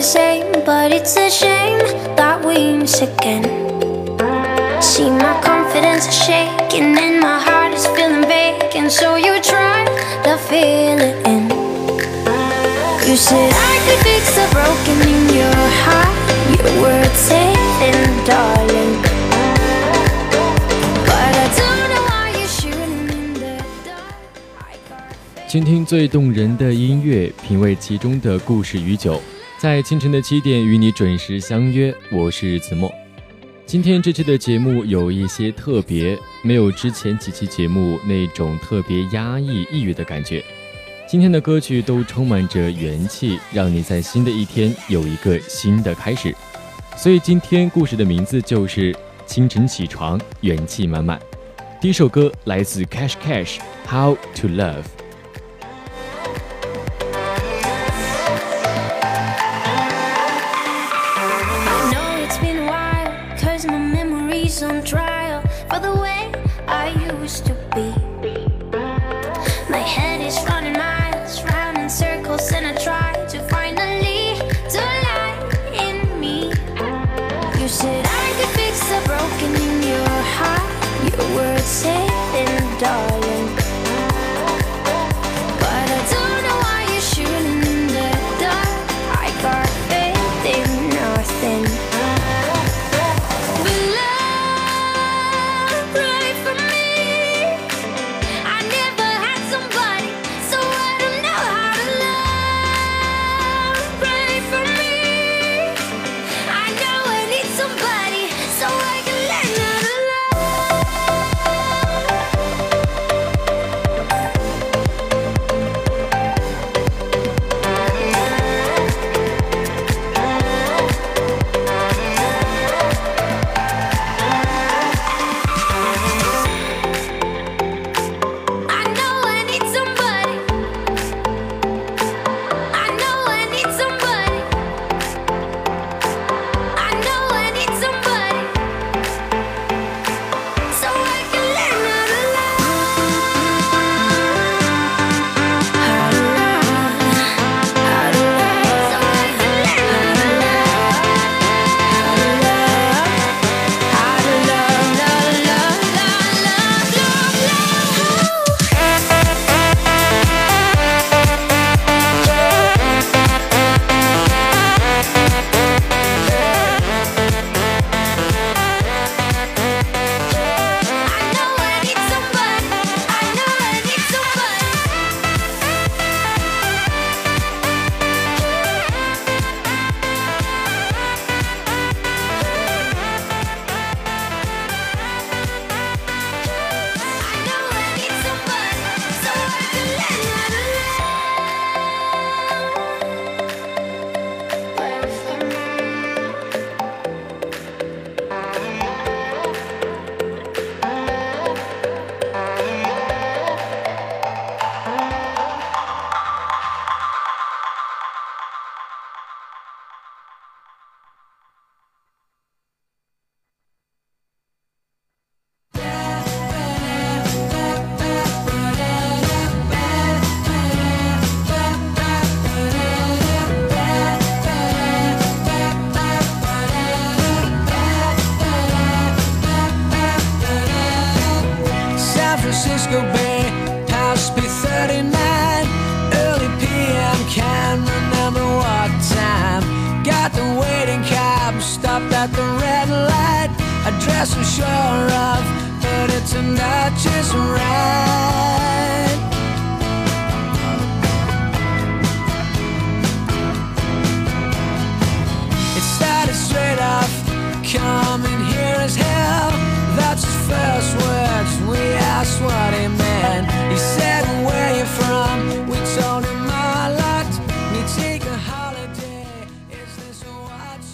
the same, but it's a shame that we miss again. See, my confidence is shaking, and my heart is feeling vacant, so you try to fill it in. You said I could fix the broken in your heart, You words saying, darling. But I don't know why you're shooting in the dark. I got faith. 倾听最动人的音乐，品味其中的故事与酒，在清晨的七点与你准时相约。我是子墨。今天这期的节目有一些特别，没有之前几期节目那种特别压抑、抑郁的感觉。今天的歌曲都充满着元气，让你在新的一天有一个新的开始。所以今天故事的名字就是清晨起床，元气满满。第一首歌来自 Cash Cash，《How to Love》。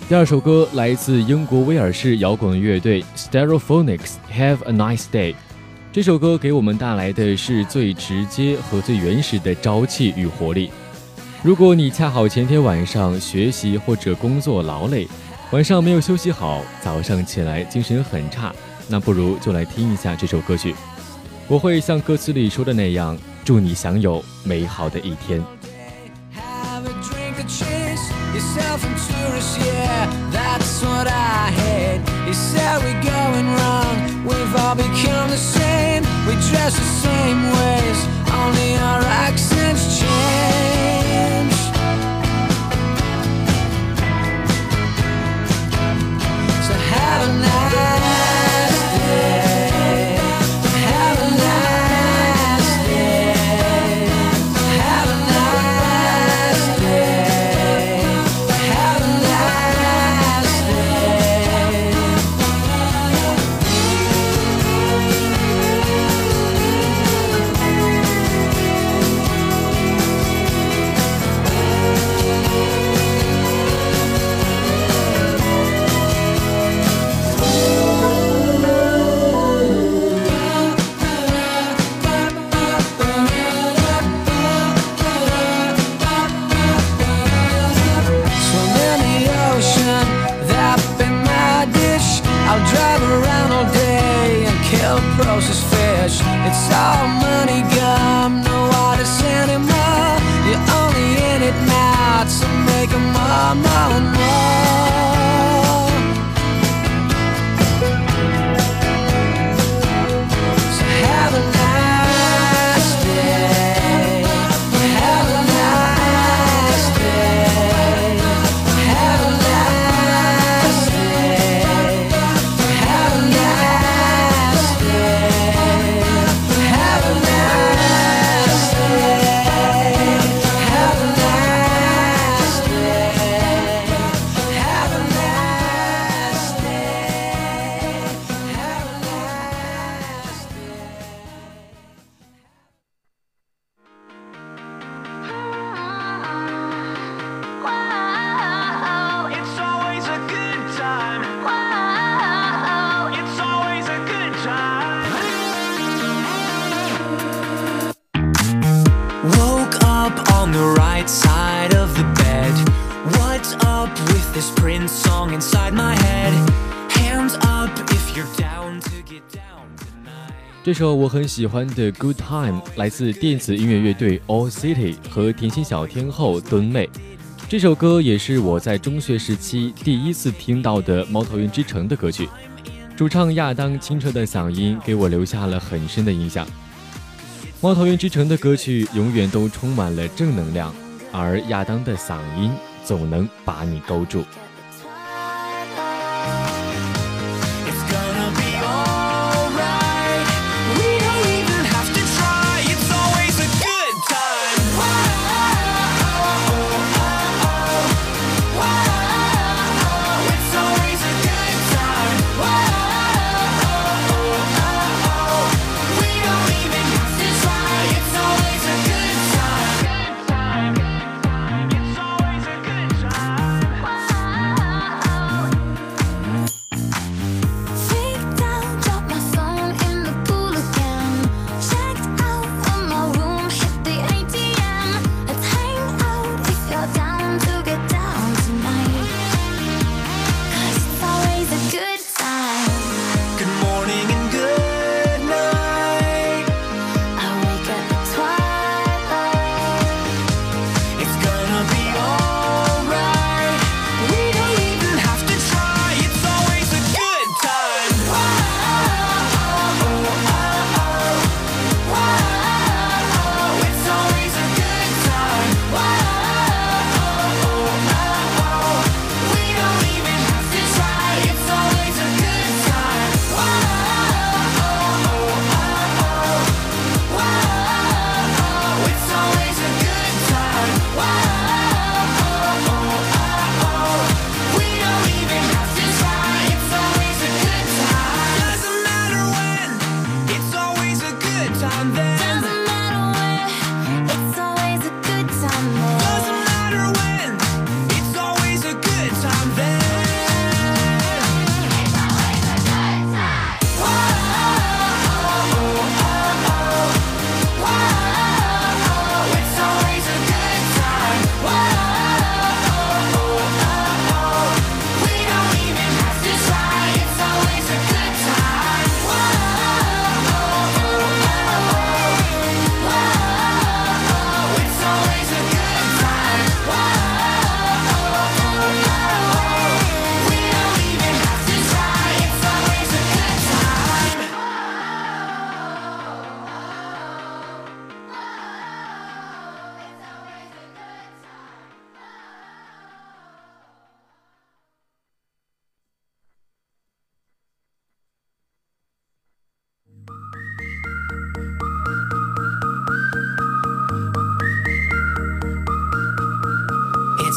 第二首歌来自英国威尔士摇滚乐队 Stereophonics，《Have a Nice Day》。这首歌给我们带来的是最直接和最原始的朝气与活力。如果你恰好前天晚上学习或者工作劳累，晚上没有休息好，早上起来精神很差，那不如就来听一下这首歌曲。我会像歌词里说的那样，祝你享有美好的一天。The same ways, 这首我很喜欢的《Good Time》来自电子音乐乐队 All City 和甜心小天后敦妹。这首歌也是我在中学时期第一次听到的猫头鹰之城的歌曲。主唱亚当清澈的嗓音给我留下了很深的印象。猫头鹰之城的歌曲永远都充满了正能量，而亚当的嗓音总能把你勾住。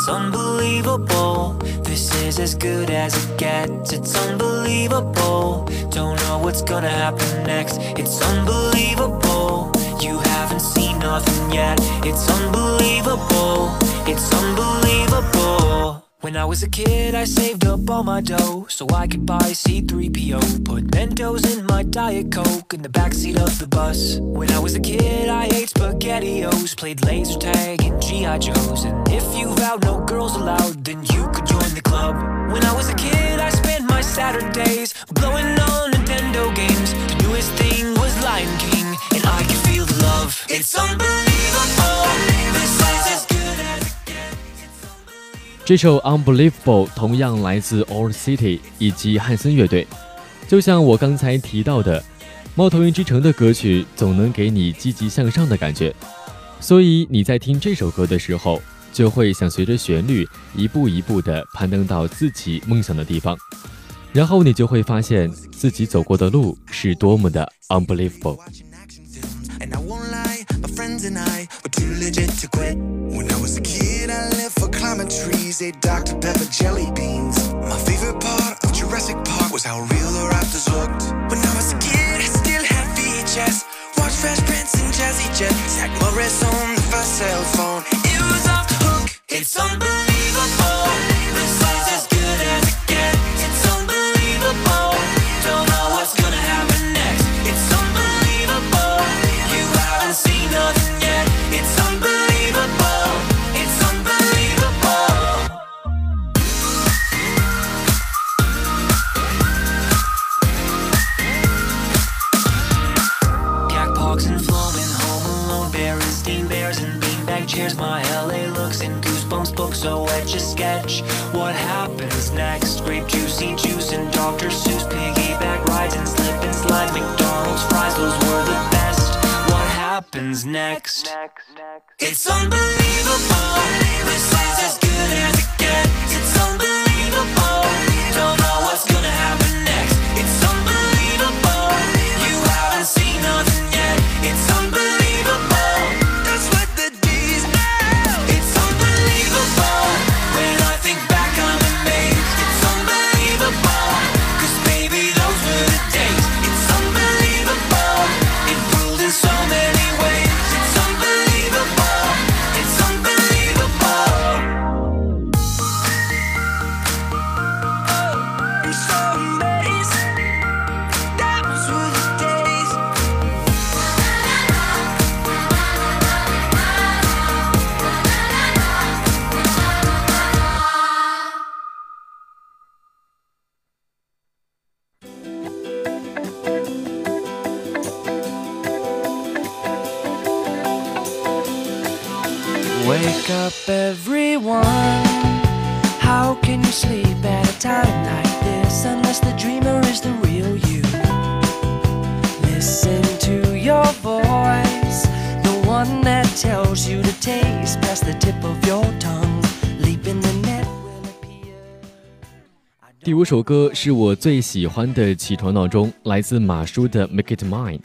Unbelievable. This is as good as it gets. It's unbelievable. Don't know what's gonna happen next. It's unbelievable. You haven't seen nothing yet. It's unbelievable. It's unbelievable. When I was a kid, I saved up all my dough so I could buy C3PO. Put Mentos in my Diet Coke in the backseat of the bus. When I was a kid, I ate SpaghettiOs, played laser tag and G.I. Joes. And if you vowed no girls allowed, then you could join the club. When I was a kid, I spent my Saturdays blowing on 这首《Unbelievable》同样来自 Old City 以及汉森乐队。就像我刚才提到的，《猫头鹰之城》的歌曲总能给你积极向上的感觉，所以你在听这首歌的时候，就会想随着旋律一步一步地攀登到自己梦想的地方，然后你就会发现自己走过的路是多么的 unbelievable。Friends and I were too legit to quit. When I was a kid, I lived for climbing trees, ate Dr. Pepper jelly beans. My favorite part of Jurassic Park was how real the raptors looked. When I was a kid, I still had VHS. Watched Fresh Prince and Jazzy Jet. Zach Morris on the first cell phone. It was off the hook. It's unbelievable. 第五首歌是我最喜欢的起床闹钟，来自马叔的《Make It Mine》。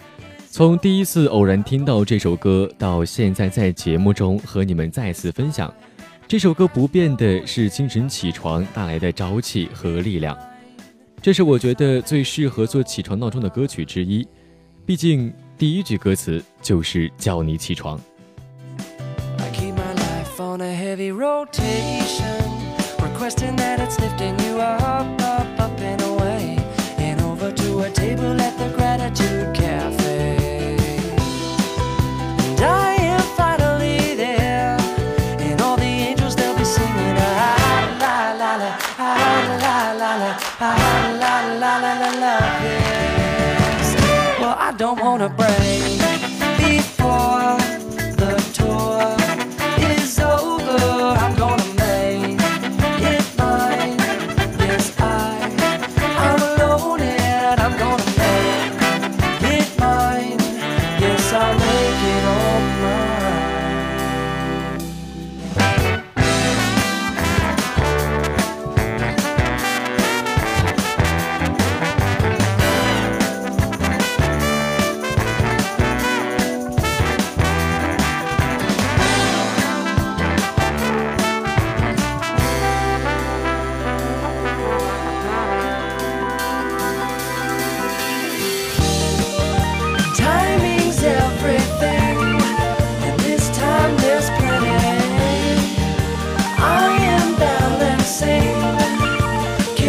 从第一次偶然听到这首歌，到现在在节目中和你们再次分享，这首歌不变的是清晨起床带来的朝气和力量。这是我觉得最适合做起床闹钟的歌曲之一，毕竟第一句歌词就是叫你起床。Life on a heavy rotation, requesting that it's lifting you up, up, up and away, and over to a table at the Gratitude Cafe. And I am finally there, and all the angels they'll be singing ah la la la, ah la la la, ah la la la la la. Yes. Well, I don't wanna break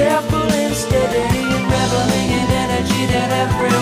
careful and steady, reveling in energy that I bring.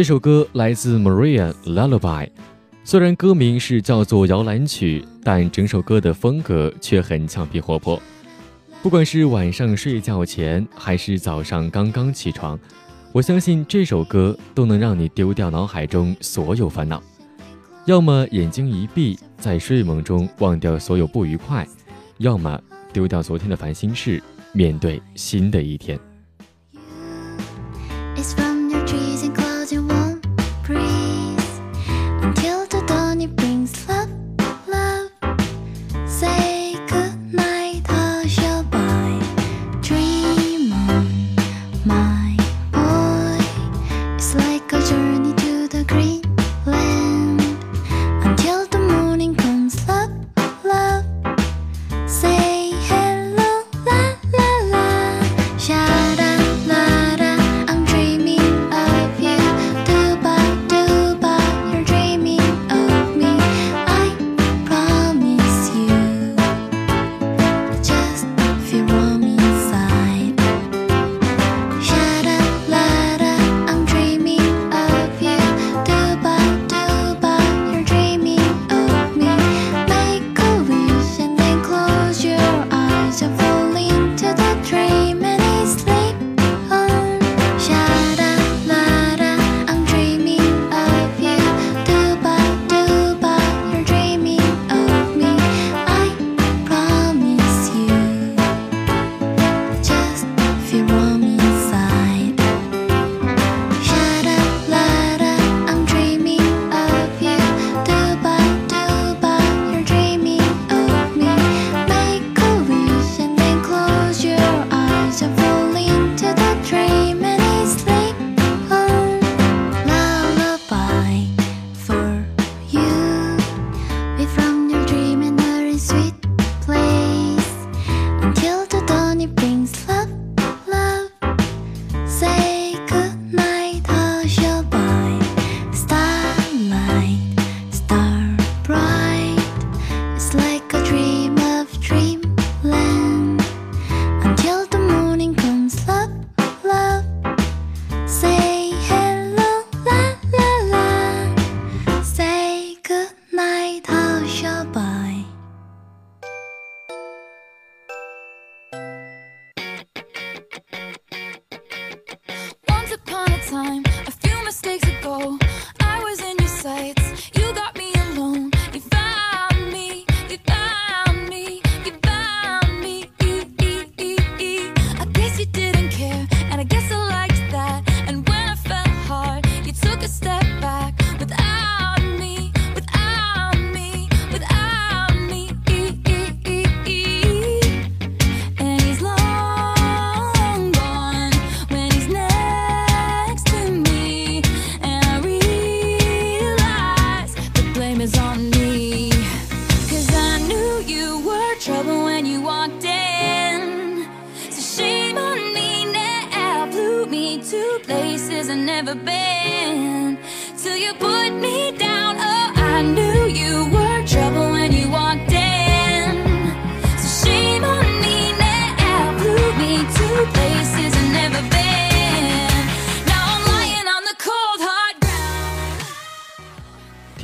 这首歌来自 maria lullaby 虽然歌名是叫做摇篮曲但整首歌的风格却很俏皮活泼。不管是晚上睡觉前还是早上刚刚起床我相信这首歌都能让你丢掉脑海中所有烦恼。要么眼睛一闭在睡梦中忘掉所有不愉快要么丢掉昨天的烦心事面对新的一天。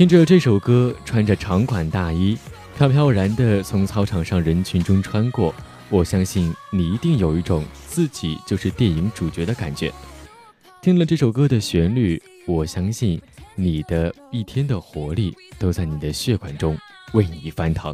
听着这首歌，穿着长款大衣，飘飘然地从操场上人群中穿过，我相信你一定有一种自己就是电影主角的感觉。听了这首歌的旋律，我相信你的一天的活力都在你的血管中为你翻腾。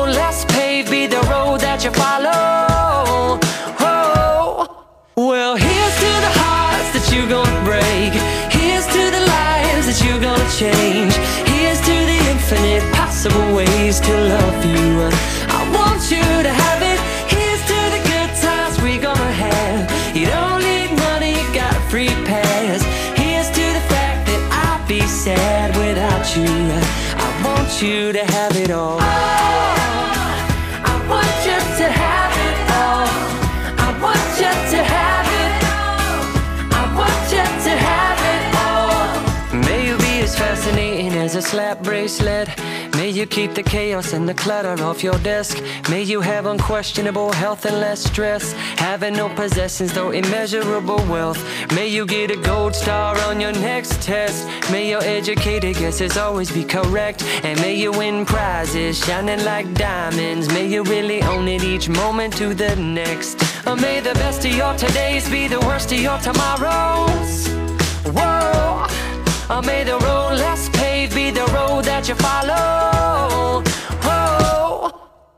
that you follow. Oh, well, here's to the hearts that you're gonna break. Here's to the lives that you're gonna change. Here's to the infinite possible ways to love you. I want you to have it. Here's to the good times we're gonna have. You don't need money, you got a free pass. Here's to the fact that I'd be sad without you. I want you to have it all. I slap bracelet. May you keep the chaos and the clutter off your desk. May you have unquestionable health and less stress. Having no possessions, though immeasurable wealth. May you get a gold star on your next test. May your educated guesses always be correct. And may you win prizes shining like diamonds. May you really own it each moment to the next. Or may the best of your todays be the worst of your tomorrows. Whoa. Or may the road less paved be the road that you follow. Oh,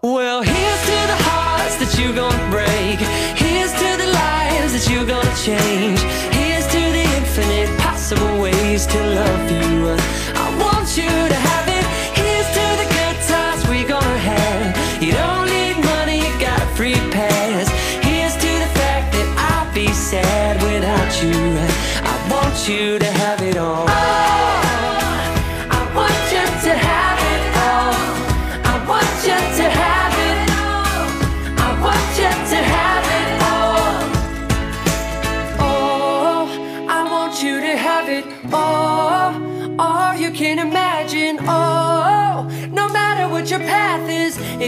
well, here's to the hearts that you're gonna break. Here's to the lives that you're gonna change. Here's to the infinite possible ways to love you. I want you to have it. Here's to the good times we're gonna have. You don't need money. You got a free pass. Here's to the fact that I'll be sad without you. I want you to have it all.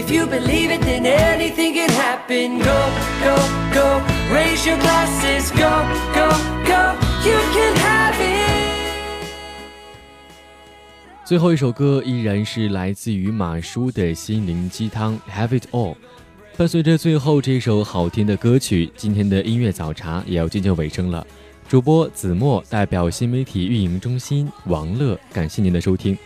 If you believe it, then anything can happen. Go, go, go. Raise your glasses. Go, go, go. You can have it. 最后一首歌依然是来自于马叔的心灵鸡汤《Have It All》。伴随着最后这首好听的歌曲，今天的音乐早茶也要渐渐尾声了。主播子墨代表新媒体运营中心王乐，感谢您的收听。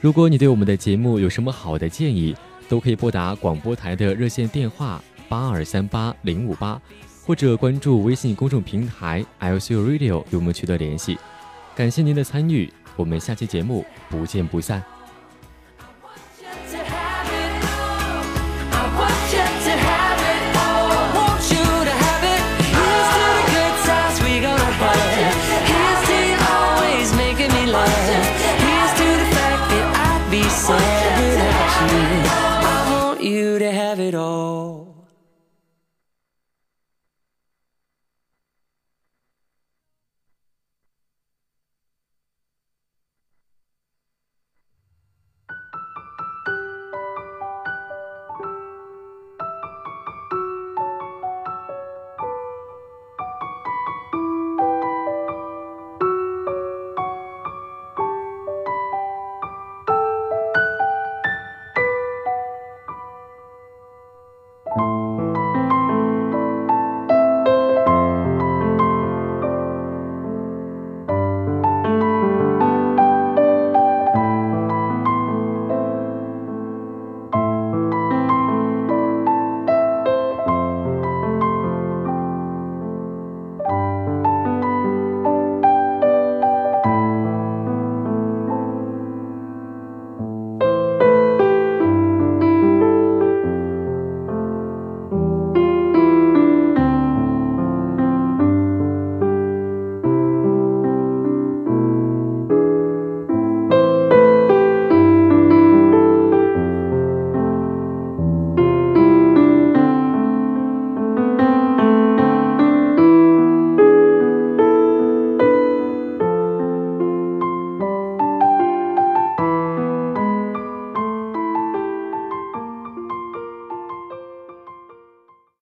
如果你对我们的节目有什么好的建议，都可以拨打广播台的热线电话八二三八零五八，或者关注微信公众平台 LCU Radio 与我们取得联系。感谢您的参与，我们下期节目不见不散。